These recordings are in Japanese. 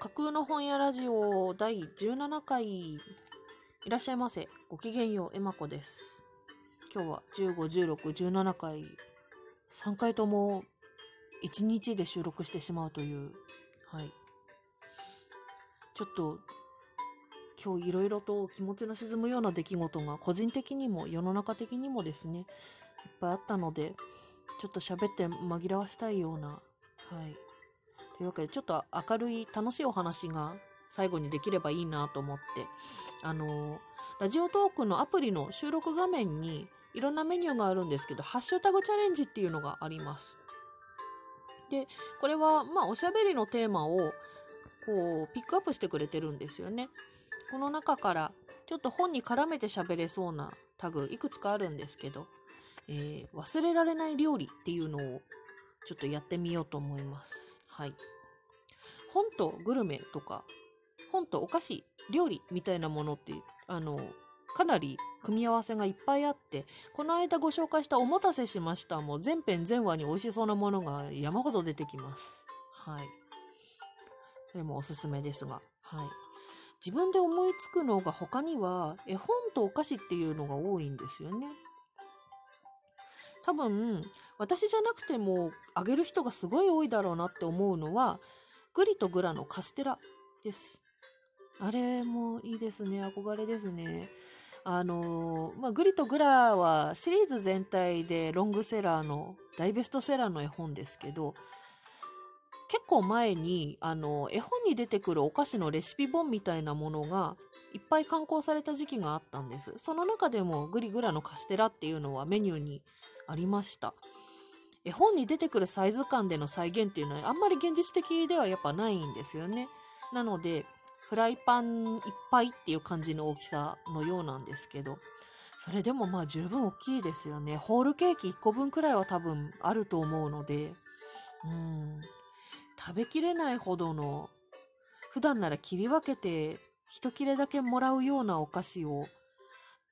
架空の本屋ラジオ第17回。いらっしゃいませ。ごきげんようえまこです。今日は151617回。3回とも1日で収録してしまうという。はい。ちょっと今日いろいろと気持ちの沈むような出来事が個人的にも世の中的にもですねいっぱいあったのでちょっと喋って紛らわしたいような。はい。というわけで、ちょっと明るい楽しいお話が最後にできればいいなと思って、あの、ラジオトークのアプリの収録画面にいろんなメニューがあるんですけど、ハッシュタグチャレンジっていうのがあります。で、これは、まあ、おしゃべりのテーマを、こう、ピックアップしてくれてるんですよね。この中から、ちょっと本に絡めて喋れそうなタグ、いくつかあるんですけど、えー、忘れられない料理っていうのを、ちょっとやってみようと思います。はい。本とグルメとか、本とお菓子、料理みたいなものって、あの、かなり組み合わせがいっぱいあって、この間ご紹介したおもたせしましたも全編全話に美味しそうなものが山ほど出てきます。はい。それもおすすめですが、はい。自分で思いつくのが他には絵本とお菓子っていうのが多いんですよね。多分、私じゃなくてもあげる人がすごい多いだろうなって思うのは、グリとグラのカステラです。あれもいいですね。憧れですね。あのまあ、グリとグラはシリーズ全体でロングセラーの大ベストセラーの絵本ですけど、結構前に、あの、絵本に出てくるお菓子のレシピ本みたいなものが、いっぱい刊行された時期があったんです。その中でもグリグラのカステラっていうのはメニューにありました。絵本に出てくるサイズ感での再現っていうのはあんまり現実的ではやっぱないんですよね。なので、フライパンいっぱいっていう感じの大きさのようなんですけど、それでもまあ十分大きいですよね。ホールケーキ1個分くらいは多分あると思うので、うん、食べきれないほどの、普段なら切り分けて一切れだけもらうようなお菓子を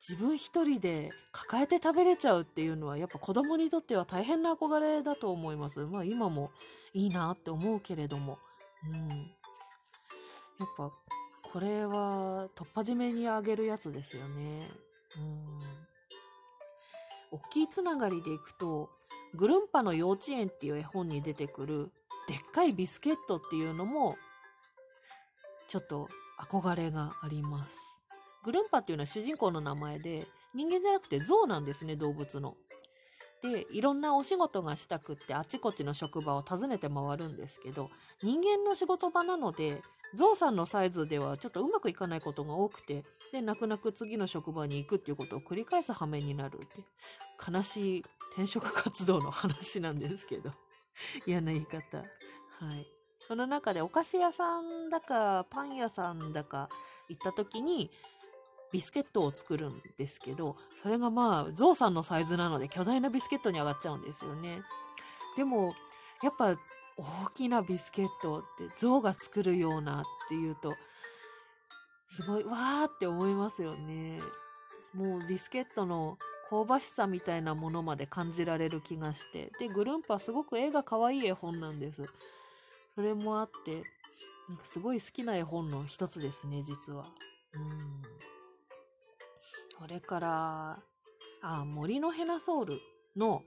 自分一人で抱えて食べれちゃうっていうのはやっぱ子供にとっては大変な憧れだと思います。まあ今もいいなって思うけれども。うん。やっぱこれは突破締めにあげるやつですよね。うん。大きいつながりでいくと、グルンパの幼稚園っていう絵本に出てくるでっかいビスケットっていうのもちょっと憧れがあります。グルンパっていうのは主人公の名前で、人間じゃなくて象なんですね、動物の。で、いろんなお仕事がしたくってあちこちの職場を訪ねて回るんですけど、人間の仕事場なので、象さんのサイズではちょっとうまくいかないことが多くて、で、泣く泣く次の職場に行くっていうことを繰り返す羽目になるって、悲しい転職活動の話なんですけど、嫌な言い方。はい。その中でお菓子屋さんだか、パン屋さんだか行った時に、ビスケットを作るんですけど、それがまあ、ゾウさんのサイズなので巨大なビスケットに上がっちゃうんですよね。でも、やっぱ大きなビスケットってゾウが作るようなっていうと、すごい、わーって思いますよね。もうビスケットの香ばしさみたいなものまで感じられる気がして。で、グルンパすごく絵が可愛い絵本なんです。それもあって、なんかすごい好きな絵本の一つですね、実は。うん。それから、あ、森のヘナソールの、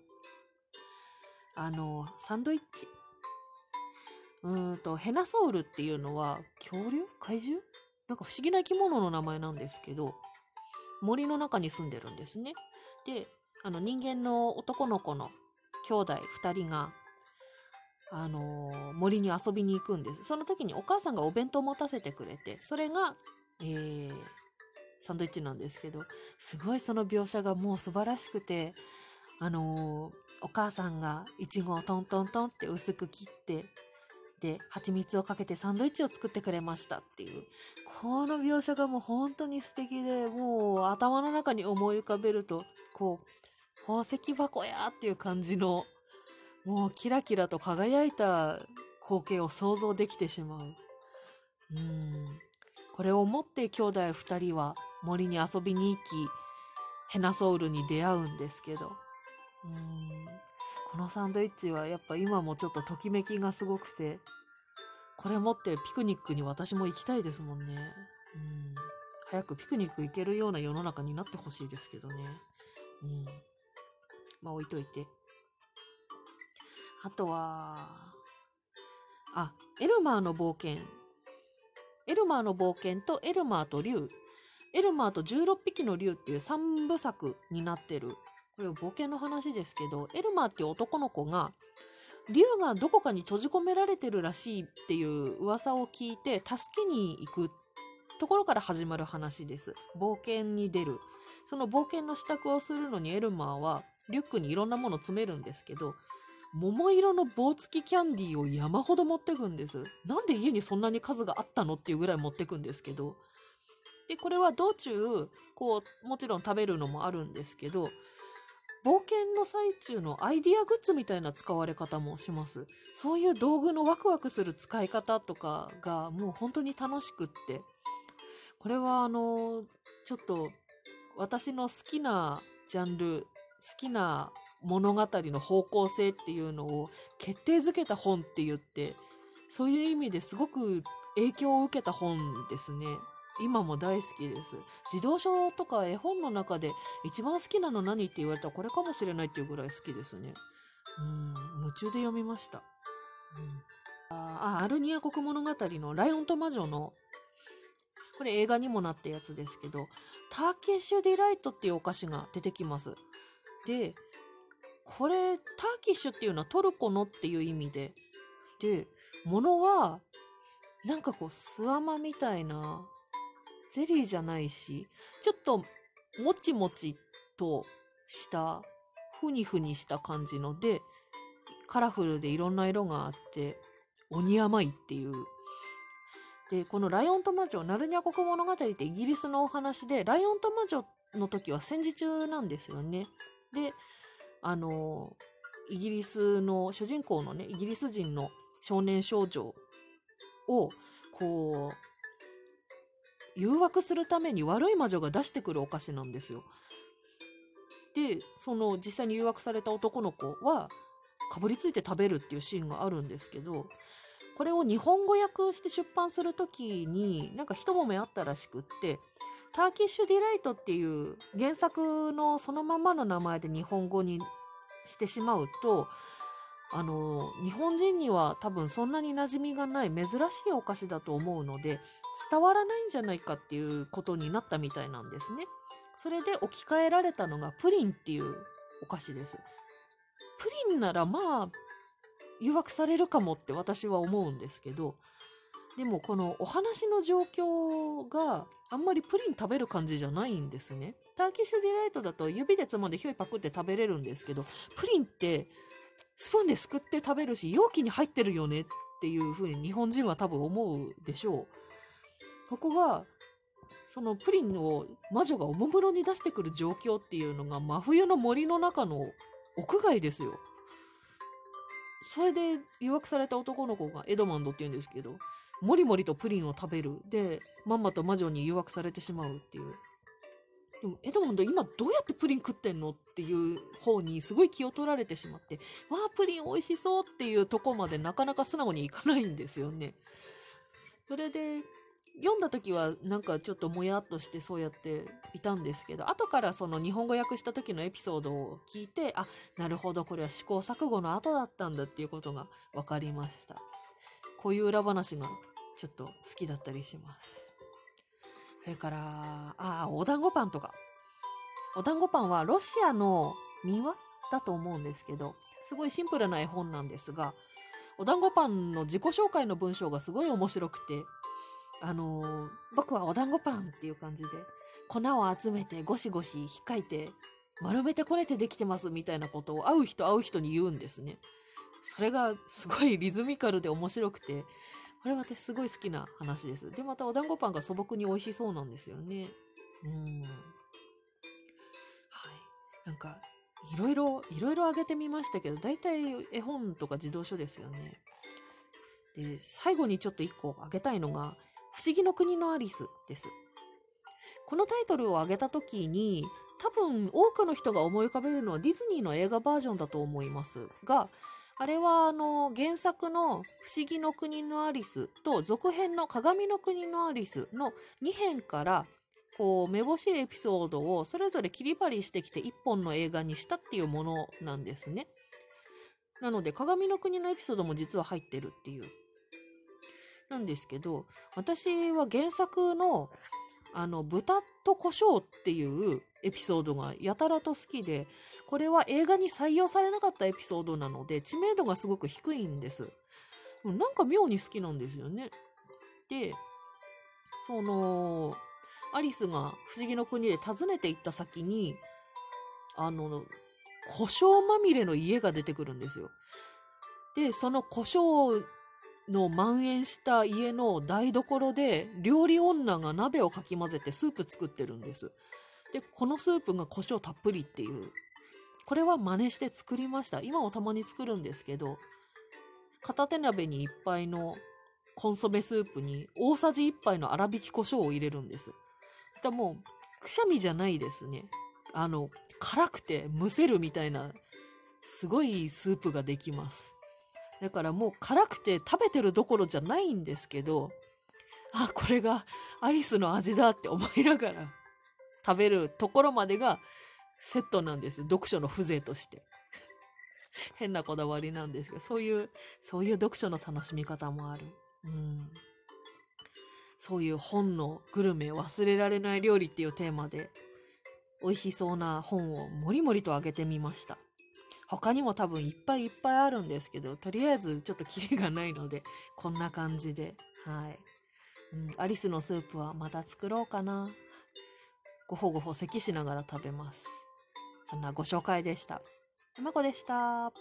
あの、サンドイッチ。うんと、ヘナソールっていうのは、恐竜？怪獣？なんか不思議な生き物の名前なんですけど、森の中に住んでるんですね。で、あの人間の男の子の兄弟2人が、あのー、森に遊びに行くんです。その時にお母さんがお弁当を持たせてくれて、それが、えー、サンドイッチなんですけど、すごいその描写がもう素晴らしくて、あのー、お母さんがイチゴをトントントンって薄く切って、で、蜂蜜をかけてサンドイッチを作ってくれましたっていう、この描写がもう本当に素敵で、もう頭の中に思い浮かべると、こう、宝石箱やっていう感じの、もうキラキラと輝いた光景を想像できてしまう。うん。これを持って兄弟二人は森に遊びに行き、ヘナソウルに出会うんですけど、うん、このサンドイッチはやっぱ今もちょっとときめきがすごくて、これ持ってピクニックに私も行きたいですもんね。うん。早くピクニック行けるような世の中になってほしいですけどね。うん。まあ置いといて。あとは、あ、エルマーの冒険。エルマーの冒険とエルマーと竜。エルマーと16匹の竜っていう3部作になってる。これは冒険の話ですけど、エルマーっていう男の子が、竜がどこかに閉じ込められてるらしいっていう噂を聞いて、助けに行くところから始まる話です。冒険に出る。その冒険の支度をするのにエルマーは、リュックにいろんなもの詰めるんですけど、桃色の棒付きキャンディーを山ほど持ってくんです。なんで家にそんなに数があったのっていうぐらい持ってくんですけど。で、これは道中、こう、もちろん食べるのもあるんですけど、冒険の最中のアイディアグッズみたいな使われ方もします。そういう道具のワクワクする使い方とかがもう本当に楽しくって。これはあの、ちょっと私の好きなジャンル、好きな物語の方向性っていうのを決定づけた本って言って、そういう意味ですごく影響を受けた本ですね。今も大好きです。児童書とか絵本の中で一番好きなの何って言われたらこれかもしれないっていうぐらい好きですね。うん、夢中で読みました。うん、ああ、アルニア国物語のライオンと魔女の、これ映画にもなったやつですけど、ターキッシュディライトっていうお菓子が出てきます。で、これ、ターキッシュっていうのはトルコのっていう意味で、で、ものは、なんかこう、スワマみたいな、ゼリーじゃないし、ちょっと、もちもちとした、ふにふにした感じので、カラフルでいろんな色があって、鬼甘いっていう。で、このライオンと魔女、ナルニア国物語ってイギリスのお話で、ライオンと魔女の時は戦時中なんですよね。で、あの、イギリスの主人公のね、イギリス人の少年少女を、こう、誘惑するために悪い魔女が出してくるお菓子なんですよ。で、その実際に誘惑された男の子は、かぶりついて食べるっていうシーンがあるんですけど、これを日本語訳して出版するときに、なんか一揉めあったらしくって、ターキッシュディライトっていう原作のそのままの名前で日本語にしてしまうと、あの、日本人には多分そんなに馴染みがない珍しいお菓子だと思うので、伝わらないんじゃないかっていうことになったみたいなんですね。それで置き換えられたのがプリンっていうお菓子です。プリンならまあ、誘惑されるかもって私は思うんですけど、でもこのお話の状況があんまりプリン食べる感じじゃないんですね。ターキッシュディライトだと指でつまんでひょいパクって食べれるんですけど、プリンってスプーンですくって食べるし、容器に入ってるよねっていう風に日本人は多分思うでしょう。ここが、そのプリンを魔女がおもむろに出してくる状況っていうのが真冬の森の中の屋外ですよ。それで誘惑された男の子がエドマンドって言うんですけど、もりもりとプリンを食べる。で、まんまと魔女に誘惑されてしまうっていう。でも、エドモンド今どうやってプリン食ってんのっていう方にすごい気を取られてしまって、わあ、プリン美味しそうっていうとこまでなかなか素直にいかないんですよね。それで、読んだ時はなんかちょっともやっとしてそうやっていたんですけど、後からその日本語訳した時のエピソードを聞いて、あ、なるほど、これは試行錯誤の後だったんだっていうことが分かりました。こういう裏話がちょっと好きだったりします。それから、ああ、お団子パンとか。お団子パンはロシアの民話だと思うんですけど、すごいシンプルな絵本なんですが、お団子パンの自己紹介の文章がすごい面白くて、あのー僕はお団子パンっていう感じで、粉を集めてゴシゴシ引っかいて、丸めてこねてできてますみたいなことを会う人会う人に言うんですね。それがすごいリズミカルで面白くて、これ私すごい好きな話です。で、またお団子パンが素朴に美味しそうなんですよね。うん。はい。なんか、いろいろ、いろいろあげてみましたけど、大体絵本とか児童書ですよね。で、最後にちょっと一個あげたいのが、思議の国のアリスです。このタイトルを挙げたときに、多分多くの人が思い浮かべるのはディズニーの映画バージョンだと思いますが、あれはあの原作の「不思議の国のアリス」と続編の「鏡の国のアリス」の2編からこうめぼしいエピソードをそれぞれ切り張りしてきて1本の映画にしたっていうものなんですね。なので鏡の国のエピソードも実は入ってるっていう。なんですけど私は原作のあの豚と胡椒っていうエピソードがやたらと好きでこれは映画に採用されなかったエピソードなので知名度がすごく低いんです。なんか妙に好きなんですよね。で、その、アリスが不思議の国で訪ねて行った先に、あの、胡椒まみれの家が出てくるんですよ。で、その胡椒の蔓延した家の台所で料理女が鍋をかき混ぜてスープ作ってるんです。で、このスープが胡椒たっぷりっていうこれは真似して作りました。今もたまに作るんですけど、片手鍋に1杯のコンソメスープに大さじ1杯の粗挽き胡椒を入れるんです。だもう、くしゃみじゃないですね。あの、辛くてむせるみたいな、すごいスープができます。だからもう辛くて食べてるどころじゃないんですけど、あ、これがアリスの味だって思いながら食べるところまでがセットなんです。読書の風情として。変なこだわりなんですけど、そういう、そういう読書の楽しみ方もある。うん。そういう本のグルメ忘れられない料理っていうテーマで、美味しそうな本をもりもりとあげてみました。他にも多分いっぱいいっぱいあるんですけど、とりあえずちょっとキリがないので、こんな感じで、はい。うん、アリスのスープはまた作ろうかな。ごほごほ咳しながら食べます。そんなご紹介でした。まこでした。